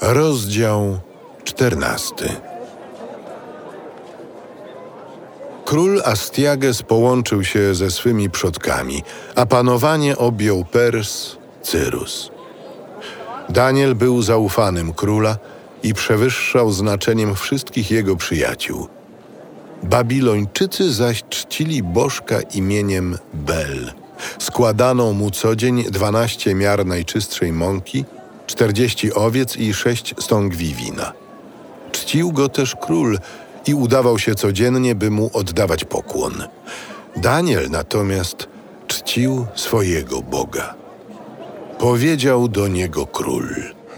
Rozdział czternasty. Król Astiages połączył się ze swymi przodkami, a panowanie objął Pers Cyrus. Daniel był zaufanym króla i przewyższał znaczeniem wszystkich jego przyjaciół. Babilończycy zaś czcili bożka imieniem Bel. Składano mu co dzień dwanaście miar najczystszej mąki, czterdzieści owiec i sześć stągwi wina. Czcił go też król i udawał się codziennie, by mu oddawać pokłon. Daniel natomiast czcił swojego Boga. Powiedział do niego król.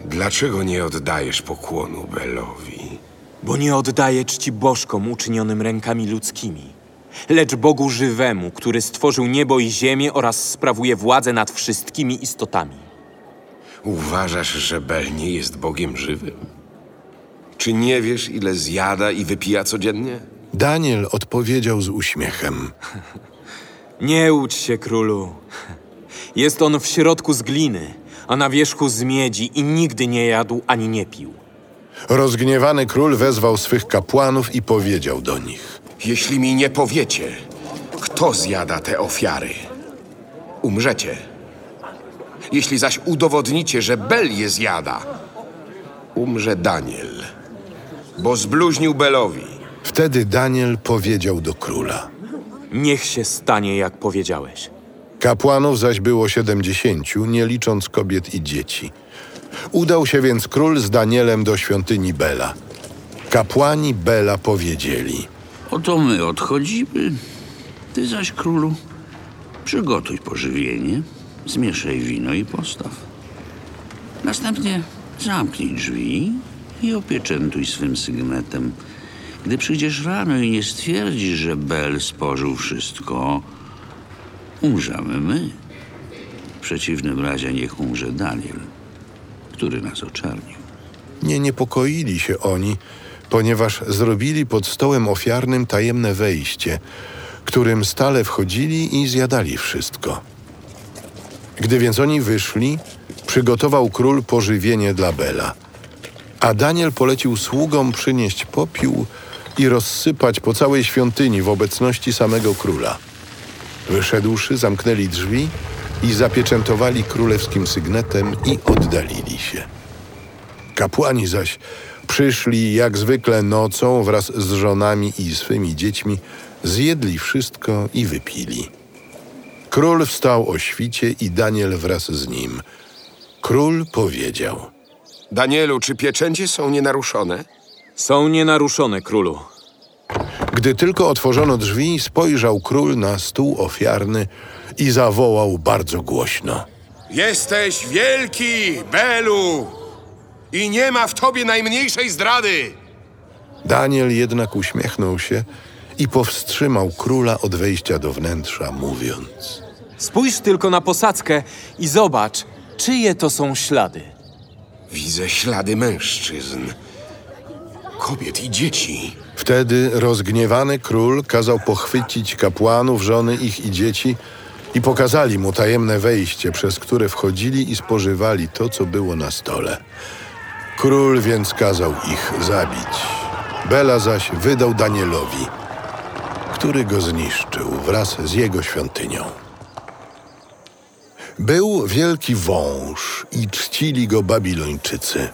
Dlaczego nie oddajesz pokłonu Belowi? Bo nie oddaje czci bożkom uczynionym rękami ludzkimi, lecz Bogu żywemu, który stworzył niebo i ziemię oraz sprawuje władzę nad wszystkimi istotami. Uważasz, że Bel nie jest Bogiem żywym? Czy nie wiesz, ile zjada i wypija codziennie? Daniel odpowiedział z uśmiechem. Nie łudź się, królu. Jest on w środku z gliny, a na wierzchu z miedzi i nigdy nie jadł ani nie pił. Rozgniewany król wezwał swych kapłanów i powiedział do nich. Jeśli mi nie powiecie, kto zjada te ofiary, umrzecie. Jeśli zaś udowodnicie, że Bel je zjada, umrze Daniel, bo zbluźnił Belowi. Wtedy Daniel powiedział do króla. Niech się stanie, jak powiedziałeś. Kapłanów zaś było siedemdziesięciu, nie licząc kobiet i dzieci. Udał się więc król z Danielem do świątyni Bela. Kapłani Bela powiedzieli. Oto my odchodzimy. Ty zaś, królu, przygotuj pożywienie, zmieszaj wino i postaw. Następnie zamknij drzwi i opieczętuj swym sygnetem. Gdy przyjdziesz rano i nie stwierdzisz, że Bel spożył wszystko, umrzemy my. W przeciwnym razie niech umrze Daniel, który nas oczernił. Nie niepokoili się oni, ponieważ zrobili pod stołem ofiarnym tajemne wejście, którym stale wchodzili i zjadali wszystko. Gdy więc oni wyszli, przygotował król pożywienie dla Bela. A Daniel polecił sługom przynieść popiół i rozsypać po całej świątyni w obecności samego króla. Wyszedłszy, zamknęli drzwi i zapieczętowali królewskim sygnetem i oddalili się. Kapłani zaś przyszli jak zwykle nocą wraz z żonami i swymi dziećmi, zjedli wszystko i wypili. Król wstał o świcie i Daniel wraz z nim. Król powiedział: Danielu, czy pieczęcie są nienaruszone? Są nienaruszone, królu. Gdy tylko otworzono drzwi, spojrzał król na stół ofiarny i zawołał bardzo głośno. Jesteś wielki, Belu! I nie ma w tobie najmniejszej zdrady! Daniel jednak uśmiechnął się i powstrzymał króla od wejścia do wnętrza, mówiąc: Spójrz tylko na posadzkę i zobacz, czyje to są ślady. Widzę ślady mężczyzn, kobiet i dzieci. Wtedy rozgniewany król kazał pochwycić kapłanów, żony ich i dzieci i pokazali mu tajemne wejście, przez które wchodzili i spożywali to, co było na stole. Król więc kazał ich zabić. Bela zaś wydał Danielowi, który go zniszczył wraz z jego świątynią. Był wielki wąż i czcili go Babilończycy.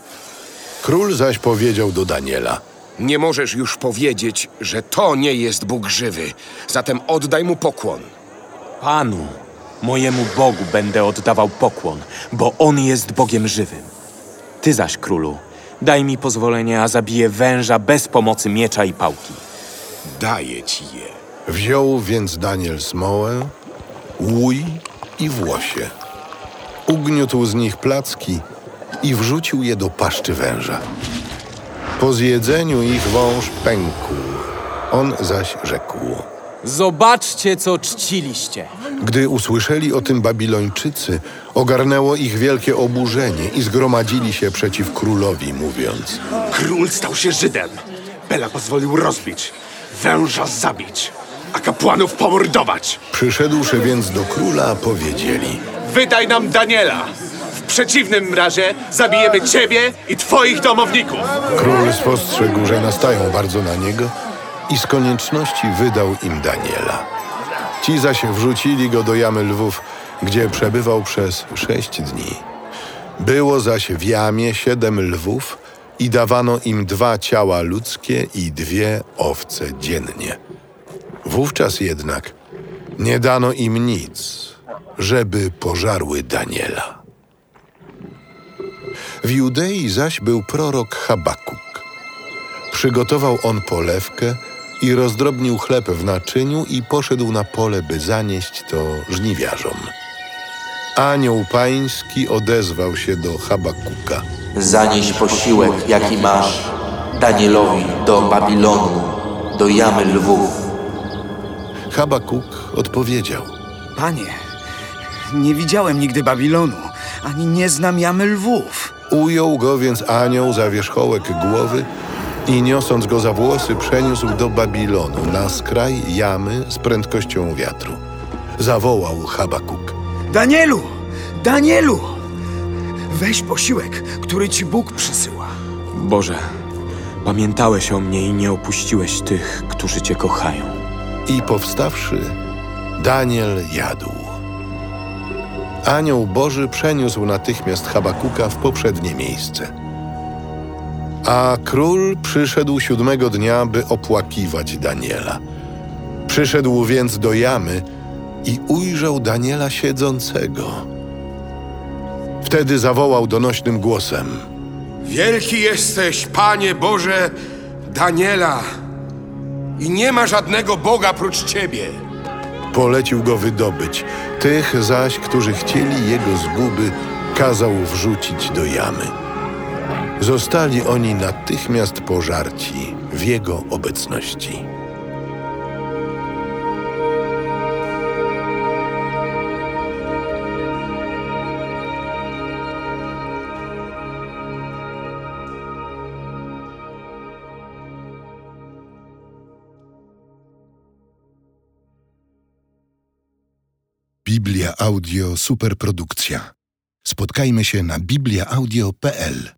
Król zaś powiedział do Daniela – Nie możesz już powiedzieć, że to nie jest Bóg żywy, zatem oddaj mu pokłon. Panu, mojemu Bogu będę oddawał pokłon, bo On jest Bogiem żywym. Ty zaś, królu, daj mi pozwolenie, a zabiję węża bez pomocy miecza i pałki. Daję ci je. Wziął więc Daniel smołę, łój i włosie. Ugniótł z nich placki i wrzucił je do paszczy węża. Po zjedzeniu ich wąż pękł. On zaś rzekł. Zobaczcie, co czciliście. Gdy usłyszeli o tym Babilończycy, ogarnęło ich wielkie oburzenie i zgromadzili się przeciw królowi, mówiąc: Król stał się Żydem. Bela pozwolił rozbić, węża zabić, a kapłanów pomordować. Przyszedłszy więc do króla, powiedzieli: Wydaj nam Daniela. W przeciwnym razie zabijemy ciebie i twoich domowników. Król spostrzegł, że nastają bardzo na niego i z konieczności wydał im Daniela. Ci zaś wrzucili go do jamy lwów, gdzie przebywał przez sześć dni. Było zaś w jamie siedem lwów i dawano im dwa ciała ludzkie i dwie owce dziennie. Wówczas jednak nie dano im nic, żeby pożarły Daniela. W Judei zaś był prorok Habakuk. Przygotował on polewkę i rozdrobnił chleb w naczyniu i poszedł na pole, by zanieść to żniwiarzom. Anioł pański odezwał się do Habakuka. Zanieś posiłek, jaki masz, Danielowi do Babilonu, do jamy lwów. Habakuk odpowiedział. Panie, nie widziałem nigdy Babilonu, ani nie znam jamy lwów. Ujął go więc anioł za wierzchołek głowy i niosąc go za włosy przeniósł do Babilonu na skraj jamy z prędkością wiatru. Zawołał Habakuk. Danielu! Danielu! Weź posiłek, który ci Bóg przysyła. Boże, pamiętałeś o mnie i nie opuściłeś tych, którzy Cię kochają. I powstawszy, Daniel jadł. Anioł Boży przeniósł natychmiast Habakuka w poprzednie miejsce. A król przyszedł siódmego dnia, by opłakiwać Daniela. Przyszedł więc do jamy i ujrzał Daniela siedzącego. Wtedy zawołał donośnym głosem – Wielki jesteś, Panie Boże Daniela. I nie ma żadnego Boga prócz Ciebie. Polecił go wydobyć. Tych zaś, którzy chcieli jego zguby, kazał wrzucić do jamy. Zostali oni natychmiast pożarci w jego obecności. Biblia Audio Superprodukcja. Spotkajmy się na bibliaaudio.pl